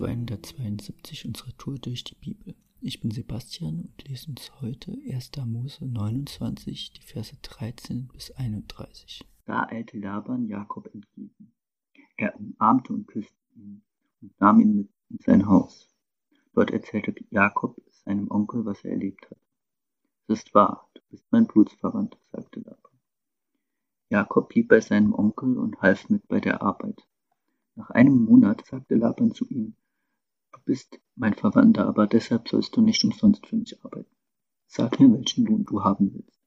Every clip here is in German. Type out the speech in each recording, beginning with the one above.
272 unserer Tour durch die Bibel. Ich bin Sebastian und lese uns heute 1. Mose 29, die Verse 13 bis 31. Da eilte Laban Jakob entgegen. Er umarmte und küsste ihn und nahm ihn mit in sein Haus. Dort erzählte Jakob seinem Onkel, was er erlebt hat. Es ist wahr, du bist mein Blutsverwandter, sagte Laban. Jakob blieb bei seinem Onkel und half mit bei der Arbeit. Nach einem Monat sagte Laban zu ihm, bist mein Verwandter, aber deshalb sollst du nicht umsonst für mich arbeiten. Sag mir, welchen Lohn du haben willst.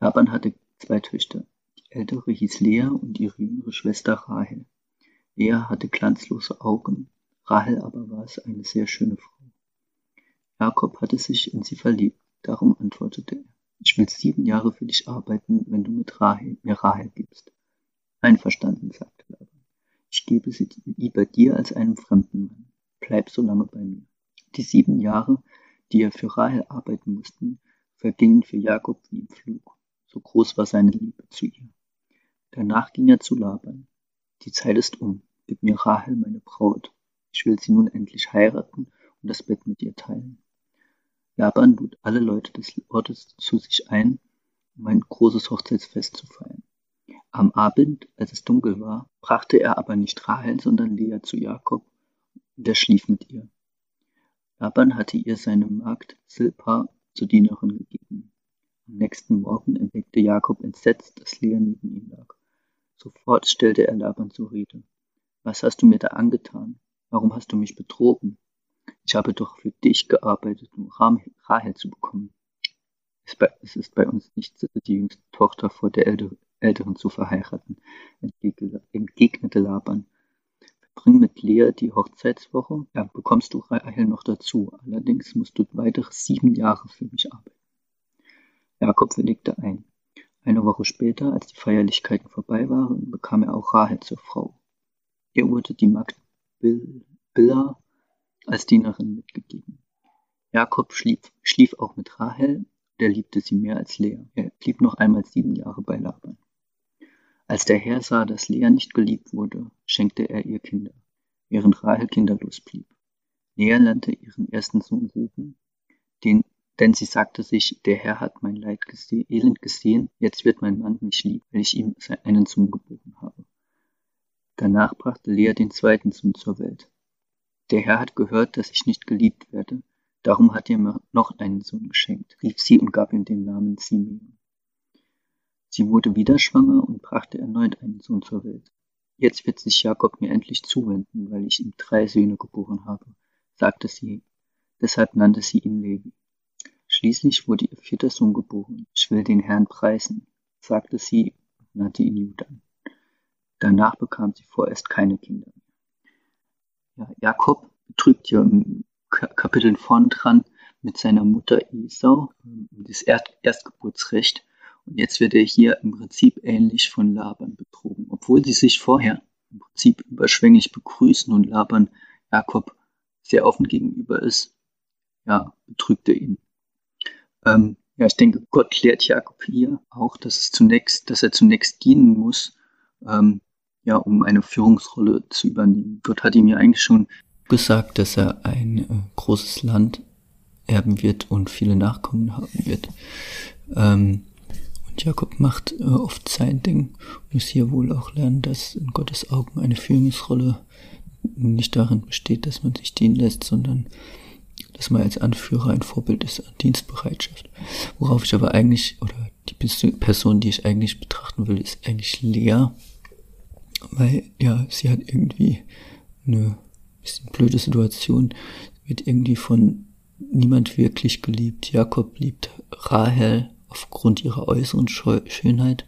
Laban hatte zwei Töchter. Die ältere hieß Lea und ihre jüngere Schwester Rahel. Lea hatte glanzlose Augen, Rahel aber war es eine sehr schöne Frau. Jakob hatte sich in sie verliebt, darum antwortete er, ich will sieben Jahre für dich arbeiten, wenn du mit Rahel, mir Rahel gibst. Einverstanden, sagte Laban. Ich gebe sie lieber dir als einem fremden Mann. Bleib so lange bei mir. Die sieben Jahre, die er für Rahel arbeiten musste, vergingen für Jakob wie im Flug. So groß war seine Liebe zu ihr. Danach ging er zu Laban. Die Zeit ist um. Gib mir Rahel, meine Braut. Ich will sie nun endlich heiraten und das Bett mit ihr teilen. Laban lud alle Leute des Ortes zu sich ein, um ein großes Hochzeitsfest zu feiern. Am Abend, als es dunkel war, brachte er aber nicht Rahel, sondern Lea zu Jakob, und er schlief mit ihr. Laban hatte ihr seine Magd Silpa zur Dienerin gegeben. Am nächsten Morgen entdeckte Jakob entsetzt, dass Lea neben ihm lag. Sofort stellte er Laban zur Rede. Was hast du mir da angetan? Warum hast du mich betrogen? Ich habe doch für dich gearbeitet, um Rahel zu bekommen. Es ist bei uns nicht die jüngste Tochter vor der Älteren zu verheiraten, entgegnete Laban. Bring mit Lea die Hochzeitswoche, ja, bekommst du Rahel noch dazu. Allerdings musst du weitere sieben Jahre für mich arbeiten. Jakob willigte ein. Eine Woche später, als die Feierlichkeiten vorbei waren, bekam er auch Rahel zur Frau. Ihr wurde die Magd Billa als Dienerin mitgegeben. Jakob schlief, schlief auch mit Rahel, der liebte sie mehr als Lea. Er blieb noch einmal sieben Jahre bei Laban. Als der Herr sah, dass Lea nicht geliebt wurde, schenkte er ihr Kinder, während Rahel kinderlos blieb. Lea lernte ihren ersten Sohn Ruben, den, denn sie sagte sich, der Herr hat mein Leid gese Elend gesehen, jetzt wird mein Mann mich lieben, weil ich ihm einen Sohn geboren habe. Danach brachte Lea den zweiten Sohn zur Welt. Der Herr hat gehört, dass ich nicht geliebt werde, darum hat er mir noch einen Sohn geschenkt, rief sie und gab ihm den Namen Simeon. Sie wurde wieder schwanger und brachte erneut einen Sohn zur Welt. Jetzt wird sich Jakob mir endlich zuwenden, weil ich ihm drei Söhne geboren habe, sagte sie. Deshalb nannte sie ihn Levi. Schließlich wurde ihr vierter Sohn geboren. Ich will den Herrn preisen, sagte sie und nannte ihn Judan. Danach bekam sie vorerst keine Kinder mehr. Ja, Jakob betrügt ja im Kapitel vorn dran mit seiner Mutter Esau um das Erstgeburtsrecht und jetzt wird er hier im Prinzip ähnlich von Laban betrogen, obwohl sie sich vorher im Prinzip überschwänglich begrüßen und Laban Jakob sehr offen gegenüber ist, ja, betrügt er ihn. Ähm, ja, ich denke, Gott lehrt Jakob hier auch, dass es zunächst, dass er zunächst dienen muss, ähm, ja, um eine Führungsrolle zu übernehmen. Gott hat ihm ja eigentlich schon gesagt, dass er ein äh, großes Land erben wird und viele Nachkommen haben wird. Ähm, Jakob macht äh, oft sein Ding und muss hier wohl auch lernen, dass in Gottes Augen eine Führungsrolle nicht darin besteht, dass man sich dienen lässt, sondern dass man als Anführer ein Vorbild ist an Dienstbereitschaft. Worauf ich aber eigentlich, oder die Person, die ich eigentlich betrachten will, ist eigentlich Lea, weil ja, sie hat irgendwie eine bisschen blöde Situation, wird irgendwie von niemand wirklich geliebt. Jakob liebt Rahel, aufgrund ihrer äußeren Schönheit.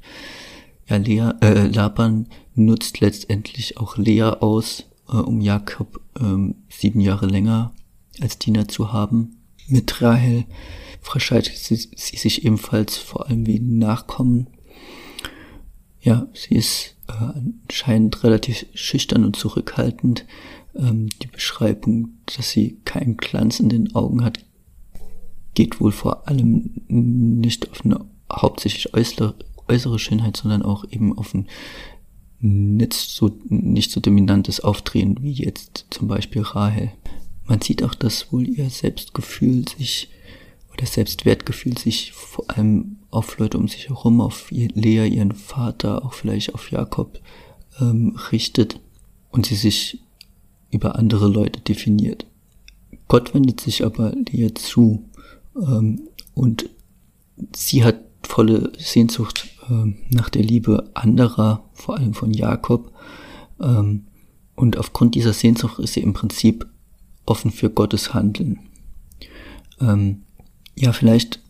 Ja, Lea, äh, Laban nutzt letztendlich auch Lea aus, äh, um Jakob ähm, sieben Jahre länger als Diener zu haben. Mit Rahel verscheidet sie, sie sich ebenfalls vor allem wegen Nachkommen. Ja, sie ist äh, anscheinend relativ schüchtern und zurückhaltend. Ähm, die Beschreibung, dass sie keinen Glanz in den Augen hat, geht wohl vor allem nicht auf eine hauptsächlich äußere, äußere Schönheit, sondern auch eben auf ein nicht so, nicht so dominantes Auftreten wie jetzt zum Beispiel Rahel. Man sieht auch, dass wohl ihr Selbstgefühl sich oder Selbstwertgefühl sich vor allem auf Leute um sich herum, auf Lea, ihren Vater, auch vielleicht auf Jakob ähm, richtet und sie sich über andere Leute definiert. Gott wendet sich aber Lea zu und sie hat volle Sehnsucht ähm, nach der Liebe anderer, vor allem von Jakob. Ähm, und aufgrund dieser Sehnsucht ist sie im Prinzip offen für Gottes Handeln. Ähm, ja, vielleicht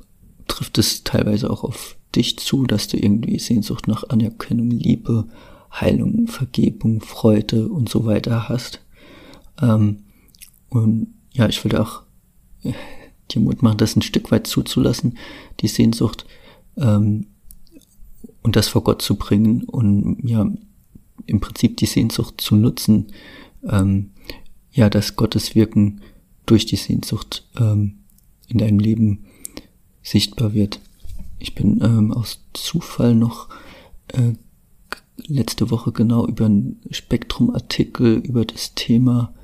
trifft es teilweise auch auf dich zu, dass du irgendwie Sehnsucht nach Anerkennung, Liebe, Heilung, Vergebung, Freude und so weiter hast. Ähm, und ja, ich würde auch dir Mut machen, das ein Stück weit zuzulassen, die Sehnsucht, ähm, und das vor Gott zu bringen und ja, im Prinzip die Sehnsucht zu nutzen, ähm, ja, dass Gottes Wirken durch die Sehnsucht ähm, in deinem Leben sichtbar wird. Ich bin ähm, aus Zufall noch äh, letzte Woche genau über einen Spektrum-Artikel über das Thema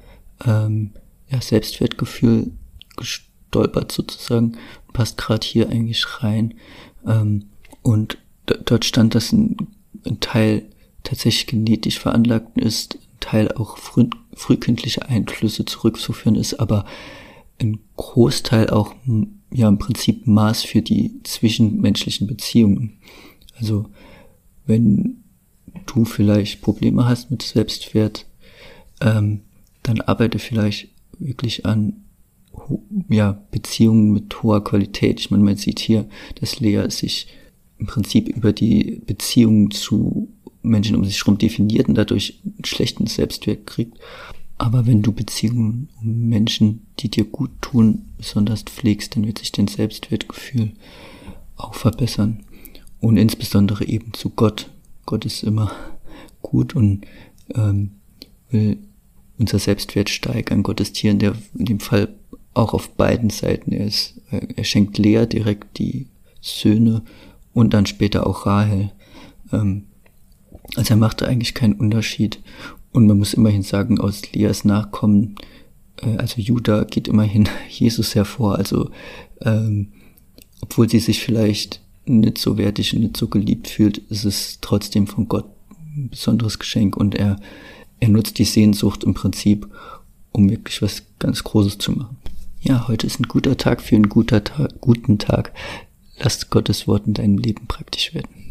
ähm, ja, Selbstwertgefühl gestolpert sozusagen. Passt gerade hier eigentlich rein. Ähm, und dort stand, dass ein, ein, Teil tatsächlich genetisch veranlagt ist, ein Teil auch früh, frühkindliche Einflüsse zurückzuführen ist, aber ein Großteil auch ja im Prinzip Maß für die zwischenmenschlichen Beziehungen. Also wenn du vielleicht Probleme hast mit Selbstwert, ähm, dann arbeite vielleicht wirklich an ja, Beziehungen mit hoher Qualität. Ich meine, man sieht hier, dass Lea sich im Prinzip über die Beziehungen zu Menschen um sich herum definiert und dadurch einen schlechten Selbstwert kriegt. Aber wenn du Beziehungen um Menschen, die dir gut tun, besonders pflegst, dann wird sich dein Selbstwertgefühl auch verbessern. Und insbesondere eben zu Gott. Gott ist immer gut und ähm, will unser Selbstwert steigern. Gott ist hier in, der, in dem Fall auch auf beiden Seiten. Er, ist, er schenkt Lea direkt die Söhne und dann später auch Rahel. Ähm, also er macht eigentlich keinen Unterschied. Und man muss immerhin sagen, aus Leas Nachkommen, äh, also Judah geht immerhin Jesus hervor. Also ähm, obwohl sie sich vielleicht nicht so wertig und nicht so geliebt fühlt, ist es trotzdem von Gott ein besonderes Geschenk und er, er nutzt die Sehnsucht im Prinzip, um wirklich was ganz Großes zu machen. Ja, heute ist ein guter Tag für einen guter Tag, guten Tag. Lasst Gottes Wort in deinem Leben praktisch werden.